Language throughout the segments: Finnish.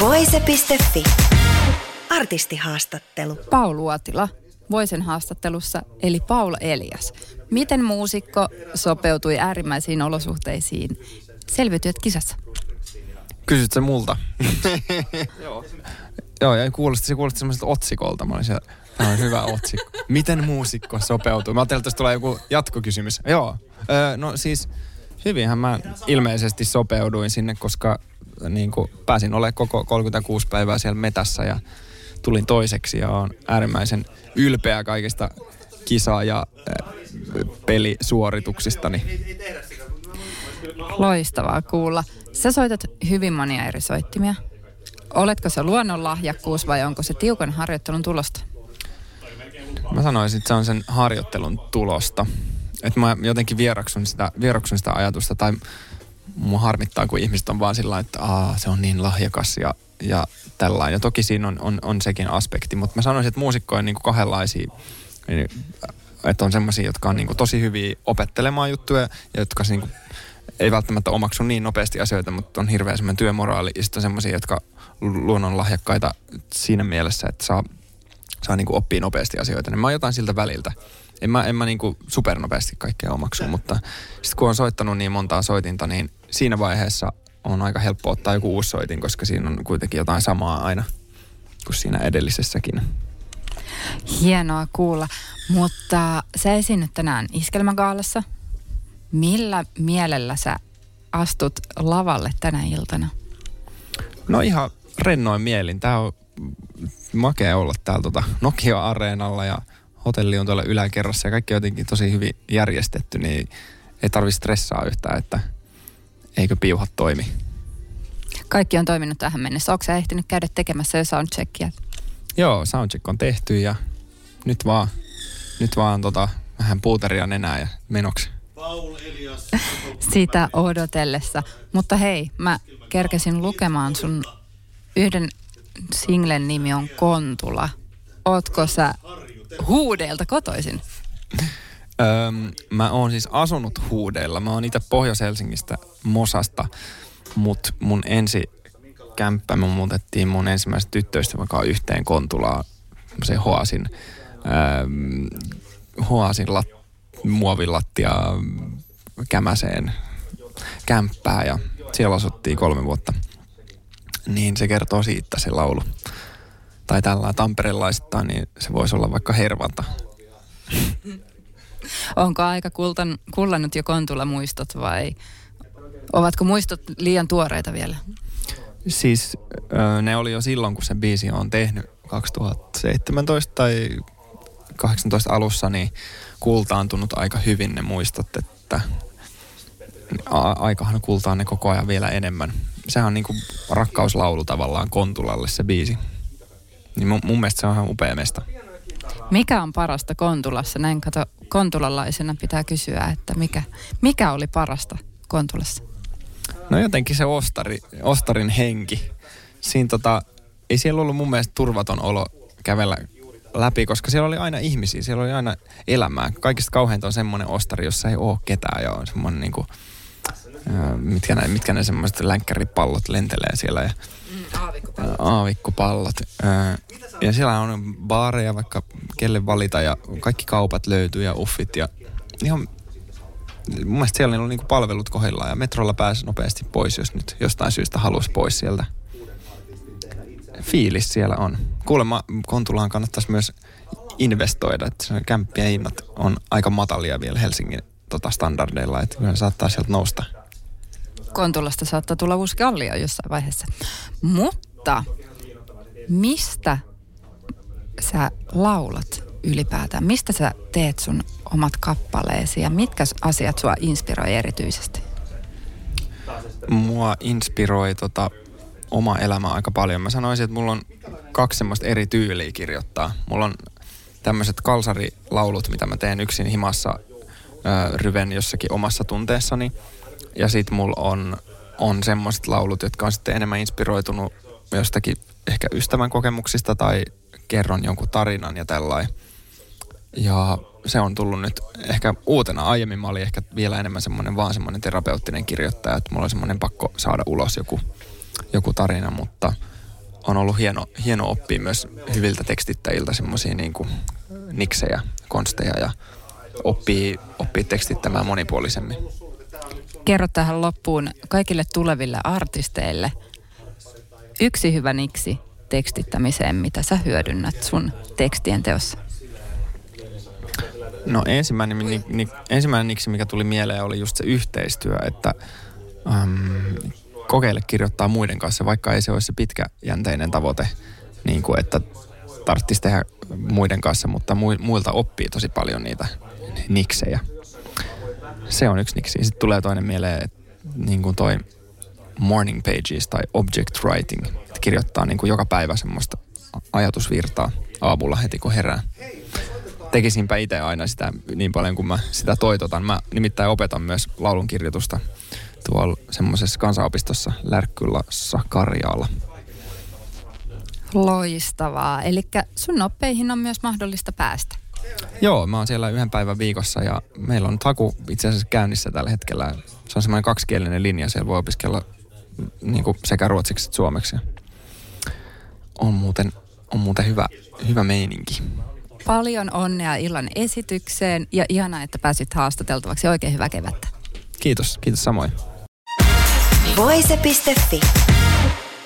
Voise.fi. Artistihaastattelu. Paulu Atila Voisen haastattelussa, eli Paula Elias. Miten muusikko sopeutui äärimmäisiin olosuhteisiin? Selviytyöt kisassa. Kysyt se multa? Joo. Joo, ja kuulosti, se kuulosti semmoiselta otsikolta. Mä olin siellä, tämä on hyvä otsikko. Miten muusikko sopeutuu? Mä ajattelin, että tulee joku jatkokysymys. Joo. Öö, no siis, hyvinhän mä ilmeisesti sopeuduin sinne, koska niin kuin, pääsin olemaan koko 36 päivää siellä metässä ja tulin toiseksi ja on äärimmäisen ylpeä kaikista kisa- ja äh, pelisuorituksistani. Loistavaa kuulla. Sä soitat hyvin monia eri soittimia. Oletko se luonnonlahjakkuus vai onko se tiukan harjoittelun tulosta? Mä sanoisin, että se on sen harjoittelun tulosta. Että mä jotenkin vieraksun sitä, vieraksun sitä ajatusta tai mua harmittaa, kun ihmiset on vaan sillä että Aa, se on niin lahjakas ja, ja tällainen. Ja toki siinä on, on, on sekin aspekti, mutta mä sanoisin, että muusikko on niin kuin kahdenlaisia. Että on semmoisia, jotka on niin kuin tosi hyviä opettelemaan juttuja ja jotka niin kuin ei välttämättä omaksu niin nopeasti asioita, mutta on hirveän semmoinen työmoraali. Ja sitten on semmoisia, jotka luonnonlahjakkaita siinä mielessä, että saa, saa niin kuin oppia nopeasti asioita. Niin mä oon jotain siltä väliltä. En mä, en mä niin kuin supernopeasti kaikkea omaksu, mutta sitten kun on soittanut niin montaa soitinta, niin siinä vaiheessa on aika helppo ottaa joku uusi soitin, koska siinä on kuitenkin jotain samaa aina kuin siinä edellisessäkin. Hienoa kuulla, mutta sä esiinnyt tänään Iskelmägaalassa. Millä mielellä sä astut lavalle tänä iltana? No ihan rennoin mielin. Tää on makea olla täällä tota Nokia-areenalla ja hotelli on tuolla yläkerrassa ja kaikki on jotenkin tosi hyvin järjestetty, niin ei tarvi stressaa yhtään, että eikö piuhat toimi. Kaikki on toiminut tähän mennessä. Onko sä ehtinyt käydä tekemässä jo soundcheckia? Joo, soundcheck on tehty ja nyt vaan, nyt vaan tota, vähän puuteria nenää ja menoksi. Sitä odotellessa. Mutta hei, mä kerkesin lukemaan sun yhden singlen nimi on Kontula. Ootko sä huudeelta kotoisin? Öm, mä oon siis asunut huudeilla. Mä oon itse Pohjois-Helsingistä Mosasta, mutta mun ensi kämppä, me muutettiin mun ensimmäisestä tyttöistä vaikka yhteen Kontulaan, se Hoasin, Hoasin lat, muovilattia kämäseen kämppää ja siellä asuttiin kolme vuotta. Niin se kertoo siitä se laulu. Tai tällä tamperelaisittain, niin se voisi olla vaikka Hervanta. Onko aika kultan, kullannut jo Kontula muistot vai ovatko muistot liian tuoreita vielä? Siis ne oli jo silloin, kun se biisi on tehnyt 2017 tai 18 alussa, niin kultaantunut aika hyvin ne muistot, että aikahan kultaa ne koko ajan vielä enemmän. Sehän on niinku rakkauslaulu tavallaan Kontulalle se biisi. Niin mun, mun mielestä se on ihan upea mesta. Mikä on parasta Kontulassa? Näin kato, kontulalaisena pitää kysyä, että mikä, mikä oli parasta Kontulassa? No jotenkin se ostari, ostarin henki. Siinä tota, ei siellä ollut mun mielestä turvaton olo kävellä läpi, koska siellä oli aina ihmisiä, siellä oli aina elämää. Kaikista kauheinta on semmoinen ostari, jossa ei ole ketään ja on semmoinen niinku, mitkä ne, mitkä ne semmoiset länkkäripallot lentelee siellä ja aavikkopallot. aavikkopallot. Ja siellä on baareja vaikka kelle valita ja kaikki kaupat löytyy ja uffit ja ihan mun mielestä siellä on niinku palvelut kohdillaan ja metrolla pääsi nopeasti pois, jos nyt jostain syystä halusi pois sieltä. Fiilis siellä on. Kuulemma Kontulaan kannattaisi myös investoida, että kämppien hinnat on aika matalia vielä Helsingin tota, standardeilla, että kyllä saattaa sieltä nousta. Kontulasta saattaa tulla uusi jossain vaiheessa. Mutta mistä sä laulat ylipäätään? Mistä sä teet sun omat kappaleesi ja mitkä asiat sua inspiroi erityisesti? Mua inspiroi tota, oma elämä aika paljon. Mä sanoisin, että mulla on kaksi semmoista eri tyyliä kirjoittaa. Mulla on tämmöiset kalsarilaulut, mitä mä teen yksin himassa ö, ryven jossakin omassa tunteessani. Ja sit mulla on, on semmoiset laulut, jotka on sitten enemmän inspiroitunut jostakin ehkä ystävän kokemuksista tai kerron jonkun tarinan ja tällainen. Ja se on tullut nyt ehkä uutena. Aiemmin mä olin ehkä vielä enemmän semmoinen vaan semmoinen terapeuttinen kirjoittaja, että mulla oli semmoinen pakko saada ulos joku, joku tarina, mutta on ollut hieno, hieno oppia myös hyviltä tekstittäjiltä semmoisia niin niksejä, konsteja ja oppii, oppii tekstittämään monipuolisemmin. Kerro tähän loppuun kaikille tuleville artisteille yksi hyvä niksi tekstittämiseen, mitä sä hyödynnät sun tekstien teossa. No ensimmäinen, ni, ni, ensimmäinen niksi, mikä tuli mieleen, oli just se yhteistyö, että äm, kokeile kirjoittaa muiden kanssa, vaikka ei se olisi se pitkäjänteinen tavoite, niin kuin että tarvitsisi tehdä muiden kanssa, mutta muilta oppii tosi paljon niitä niksejä. Se on yksi niksi. Sitten tulee toinen mieleen, että niin kuin toi morning pages tai object writing, kirjoittaa niin kuin joka päivä semmoista ajatusvirtaa aamulla heti kun herää tekisinpä itse aina sitä niin paljon kuin mä sitä toitotan. Mä nimittäin opetan myös laulunkirjoitusta tuolla semmoisessa kansanopistossa Lärkkylässä Karjaalla. Loistavaa. Eli sun oppeihin on myös mahdollista päästä. Joo, mä oon siellä yhden päivän viikossa ja meillä on taku itse asiassa käynnissä tällä hetkellä. Se on semmoinen kaksikielinen linja, siellä voi opiskella niin kuin sekä ruotsiksi että suomeksi. On muuten, on muuten hyvä, hyvä meininki. Paljon onnea illan esitykseen ja ihanaa, että pääsit haastateltavaksi. Oikein hyvää kevättä. Kiitos, kiitos samoin. Voise.fi.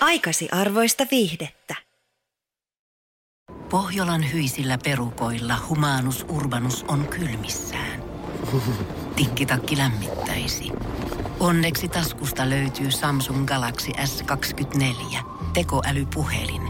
Aikasi arvoista viihdettä. Pohjolan hyisillä perukoilla humanus urbanus on kylmissään. Tikkitakki lämmittäisi. Onneksi taskusta löytyy Samsung Galaxy S24 tekoälypuhelin –